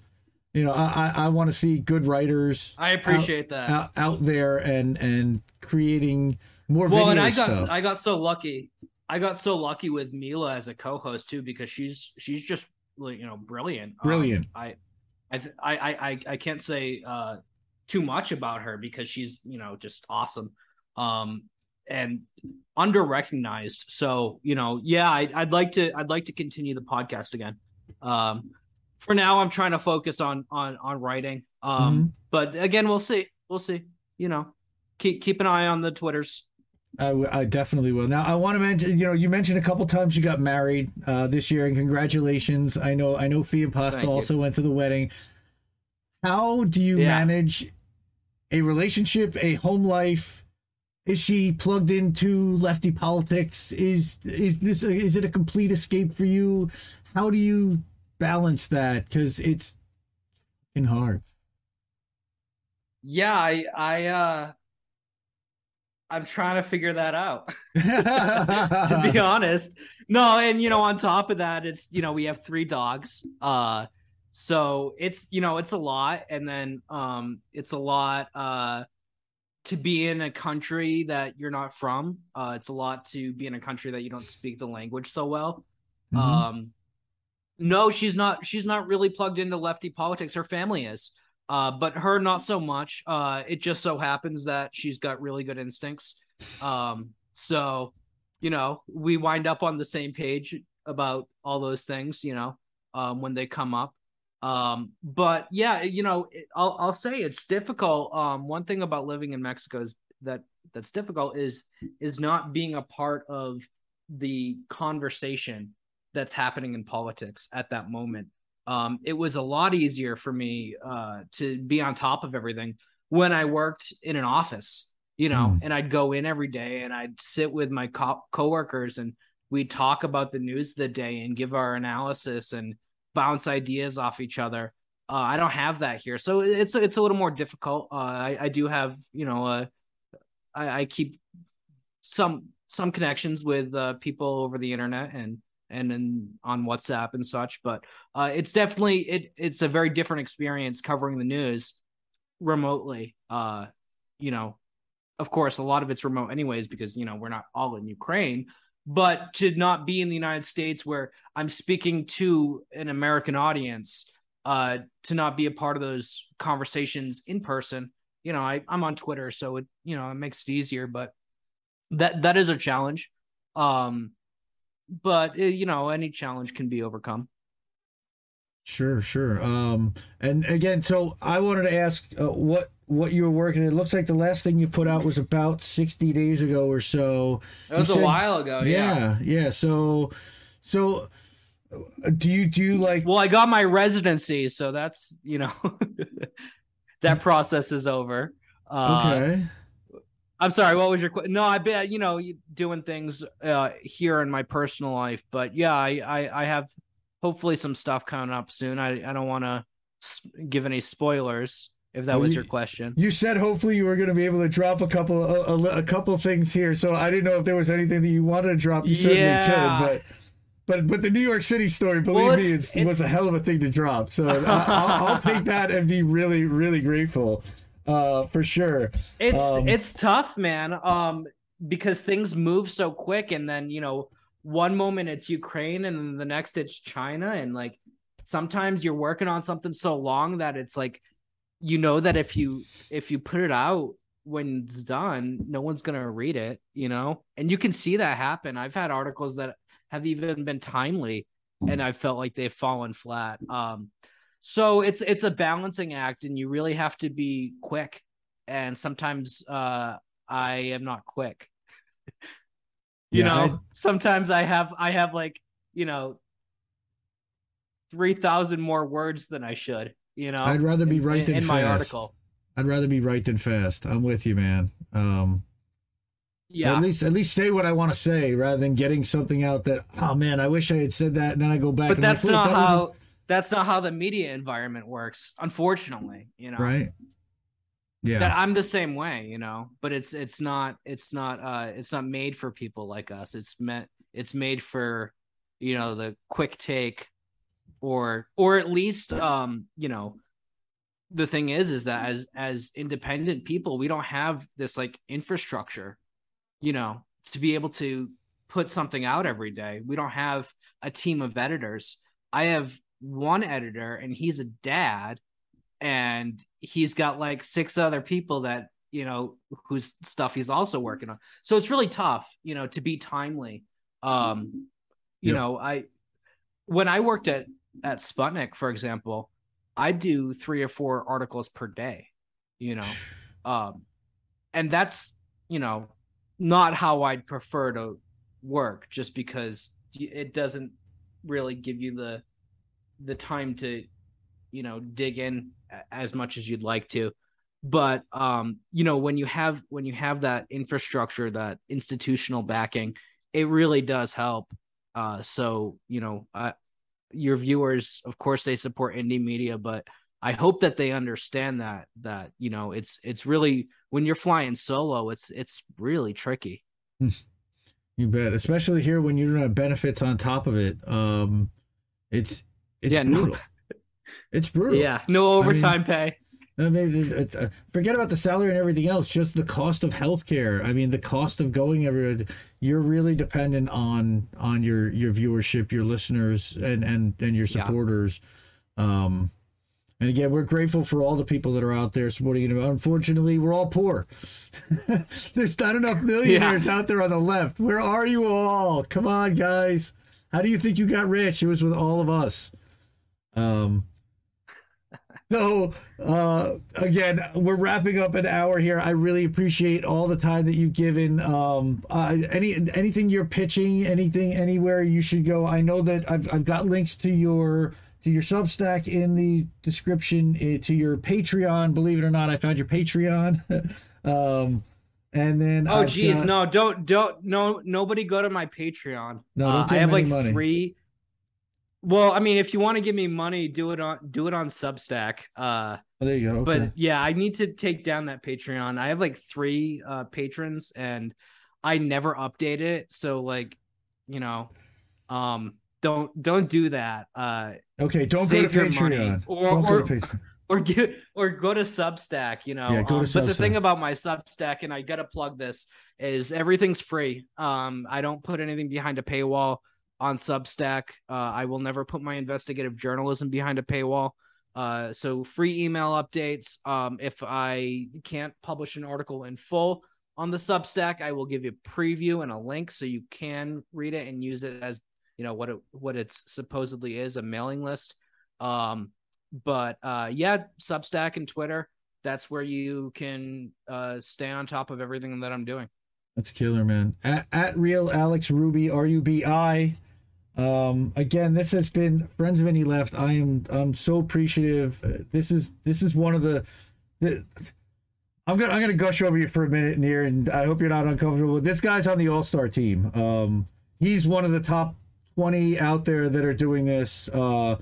you know, I I, I want to see good writers. I appreciate that. out, out there and and creating more well and i got stuff. i got so lucky i got so lucky with mila as a co-host too because she's she's just like you know brilliant Um, Brilliant. i I, th- I i I- i can't say uh too much about her because she's you know just awesome um and under recognized so you know yeah I, i'd like to i'd like to continue the podcast again um for now i'm trying to focus on on on writing um but again we'll see we'll see you know keep keep an eye on the twitters I, w- I definitely will. Now, I want to mention, you know, you mentioned a couple times you got married uh, this year, and congratulations. I know, I know, Fee and Pasta Thank you. also went to the wedding. How do you Yeah. manage a relationship, a home life? Is she plugged into lefty politics? Is is this a, is it a complete escape for you? How do you balance that? Because it's fucking hard. Yeah, I I uh I'm trying to figure that out. to be honest. No, and you know, on top of that, it's you know, we have three dogs. Uh so it's you know, it's a lot and then um it's a lot uh to be in a country that you're not from. Uh it's a lot to be in a country that you don't speak the language so well. Mhm. Um no, she's not she's not really plugged into lefty politics. Her family is. Uh, but her not so much. Uh, it just so happens that she's got really good instincts. Um, so you know, we wind up on the same page about all those things, you know, um, when they come up. Um, but yeah, you know, it, I'll I'll say it's difficult. Um, one thing about living in Mexico is that that's difficult is is not being a part of the conversation that's happening in politics at that moment. Um, it was a lot easier for me uh, to be on top of everything when I worked in an office, you know, Mm. and I'd go in every day and I'd sit with my co- coworkers and we'd talk about the news of the day and give our analysis and bounce ideas off each other. Uh, I don't have that here, so it's it's a little more difficult. Uh, I I do have you know uh, I, I keep some some connections with uh, people over the internet and and then on WhatsApp and such, but uh, it's definitely it it's a very different experience covering the news remotely. Uh, you know, of course, a lot of it's remote anyways because you know we're not all in Ukraine, but to not be in the United States where I'm speaking to an American audience, uh, to not be a part of those conversations in person. You know, I, I'm on Twitter, so it you know it makes it easier, but that that is a challenge. Um, but uh, you know, any challenge can be overcome. Sure, sure. Um, and again, so I wanted to ask uh, what what you were working. It looks like the last thing you put out was about sixty days ago or so. It was You a while ago. Yeah. Yeah, yeah. So, so uh, do you do you like? Well, I got my residency, so that's you know that process is over. Uh, Okay. I'm sorry. What was your question? No, I bet you know doing things uh, here in my personal life, but yeah, I I, I have hopefully some stuff coming up soon. I I don't want to give any spoilers if that Well, was you- your question. You said hopefully you were going to be able to drop a couple a, a, a couple things here. So I didn't know if there was anything that you wanted to drop. You certainly Yeah. could, but. But, but the New York City story, believe Well, me, it's- it's, was a hell of a thing to drop. So I, I'll, I'll take that and be really, really grateful, uh, for sure. It's Um, it's tough, man. Um, because things move so quick, and then you know, one moment it's Ukraine, and then the next it's China, and like sometimes you're working on something so long that it's like, you know, that if you if you put it out when it's done, no one's gonna read it, you know, and you can see that happen. I've had articles that have even been timely, and I felt like they've fallen flat. Um, so it's it's a balancing act, and you really have to be quick and sometimes uh I am not quick. you Yeah, know, I- sometimes I have I have like, you know, 3000 more words than I should, you know. I'd rather be right in, than in my fast. article. I'd rather be right than fast. I'm with you, man. Um, Yeah. At least, at least say what I want to say rather than getting something out that, oh man, I wish I had said that, and then I go back. but that's like, not that wasn't-" how that's not how the media environment works, unfortunately, you know. Right. Yeah. that I'm the same way, you know, but it's it's not it's not uh it's not made for people like us. It's meant it's made for you know the quick take or or at least um you know the thing is is that as as independent people we don't have this like infrastructure you know to be able to put something out every day. We don't have a team of editors. I have one editor and he's a dad and he's got like six other people that you know whose stuff he's also working on so it's really tough you know to be timely um you Yep. know i when i worked at at sputnik for example i do three or four articles per day you know? Um and that's you know not how i'd prefer to work just because it doesn't really give you the the time to you know dig in as much as you'd like to. But um you know when you have when you have that infrastructure that institutional backing it really does help. Uh so you know uh, your viewers of course they support indie media but i hope that they understand that that you know it's it's really when you're flying solo it's it's really tricky You bet, especially here when you don't have benefits on top of it. Um, it's it's Yeah, no- brutal. It's brutal. yeah no overtime pay I mean, it- it's, uh, forget about the salary and everything else. Just the cost of healthcare. I mean, the cost of going everywhere. You're really dependent on on your your viewership, your listeners, and and and your Yeah. supporters. Um, and again, we're grateful for all the people that are out there supporting it. Unfortunately, we're all poor. There's not enough millionaires out there on the left. Where are you all? Come on, guys. How do you think you got rich? It was with all of us. Um. So, uh, again, we're wrapping up an hour here. I really appreciate all the time that you've given. Um, uh, any anything you're pitching, anything anywhere you should go. I know that I've I've got links to your to your Substack in the description, uh, to your Patreon. Believe it or not, I found your Patreon. um, and then Oh I've geez, got- no, don't don't no nobody go to my Patreon. No, Uh, I have like money. three. Well, I mean, if you want to give me money, do it on do it on Substack. Uh, Oh, there you go. Okay. but yeah, I need to take down that Patreon. I have like three uh patrons, and I never update it. So like, you know, um, don't don't do that. Uh, okay, don't save go your to money. Patreon. Or- don't or- go to Patreon. or get or go to Substack, you know. Yeah, go to Um, But the thing about my Substack, and I gotta plug this, is everything's free. Um, I don't put anything behind a paywall on Substack. Uh, I will never put my investigative journalism behind a paywall. Uh, so free email updates. Um, if I can't publish an article in full on the Substack, I will give you a preview and a link so you can read it and use it as you know what it what it's supposedly is a mailing list. Um, but uh, yeah, Substack and Twitter. That's where you can uh, stay on top of everything that I'm doing. That's killer, man. At, at real Alex Ruby R U B I. Um, again, this has been Friends of Indie Left. I am I'm so appreciative. Uh, This is this is one of the, the I'm gonna I'm gonna gush over you for a minute here, and I hope you're not uncomfortable. This guy's on the All Star team. Um, he's one of the top twenty out there that are doing this. Uh,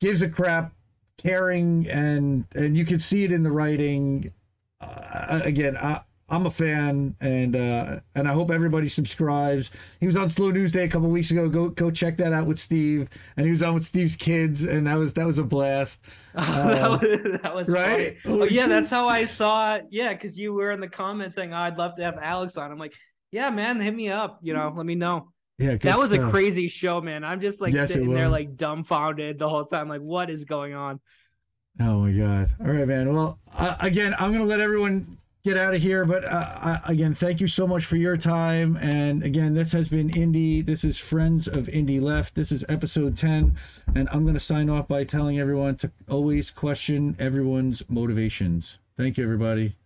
gives a crap, caring, and and you can see it in the writing. Uh, again, I. I'm a fan, and uh, and I hope everybody subscribes. He was on Slow News Day a couple weeks ago. Go go check that out with Steve, and he was on with Steve's kids, and that was that was a blast. that Um, was, that was right? Oh, yeah, shit. that's how I saw it. Yeah, because you were in the comments saying, oh, "I'd love to have Alex on." I'm like, "Yeah, man, hit me up. You know, let me know." Yeah, that was a crazy show, man. I'm just like Yes, sitting there, like dumbfounded the whole time. Like, what is going on? Oh my god! All right, man. Well, uh, again, I'm gonna let everyone get out of here, but uh, again, thank you so much for your time. And again, this has been Indie. This is Friends of Indie Left. This is episode 10, and I'm gonna sign off by telling everyone to always question everyone's motivations. Thank you, everybody.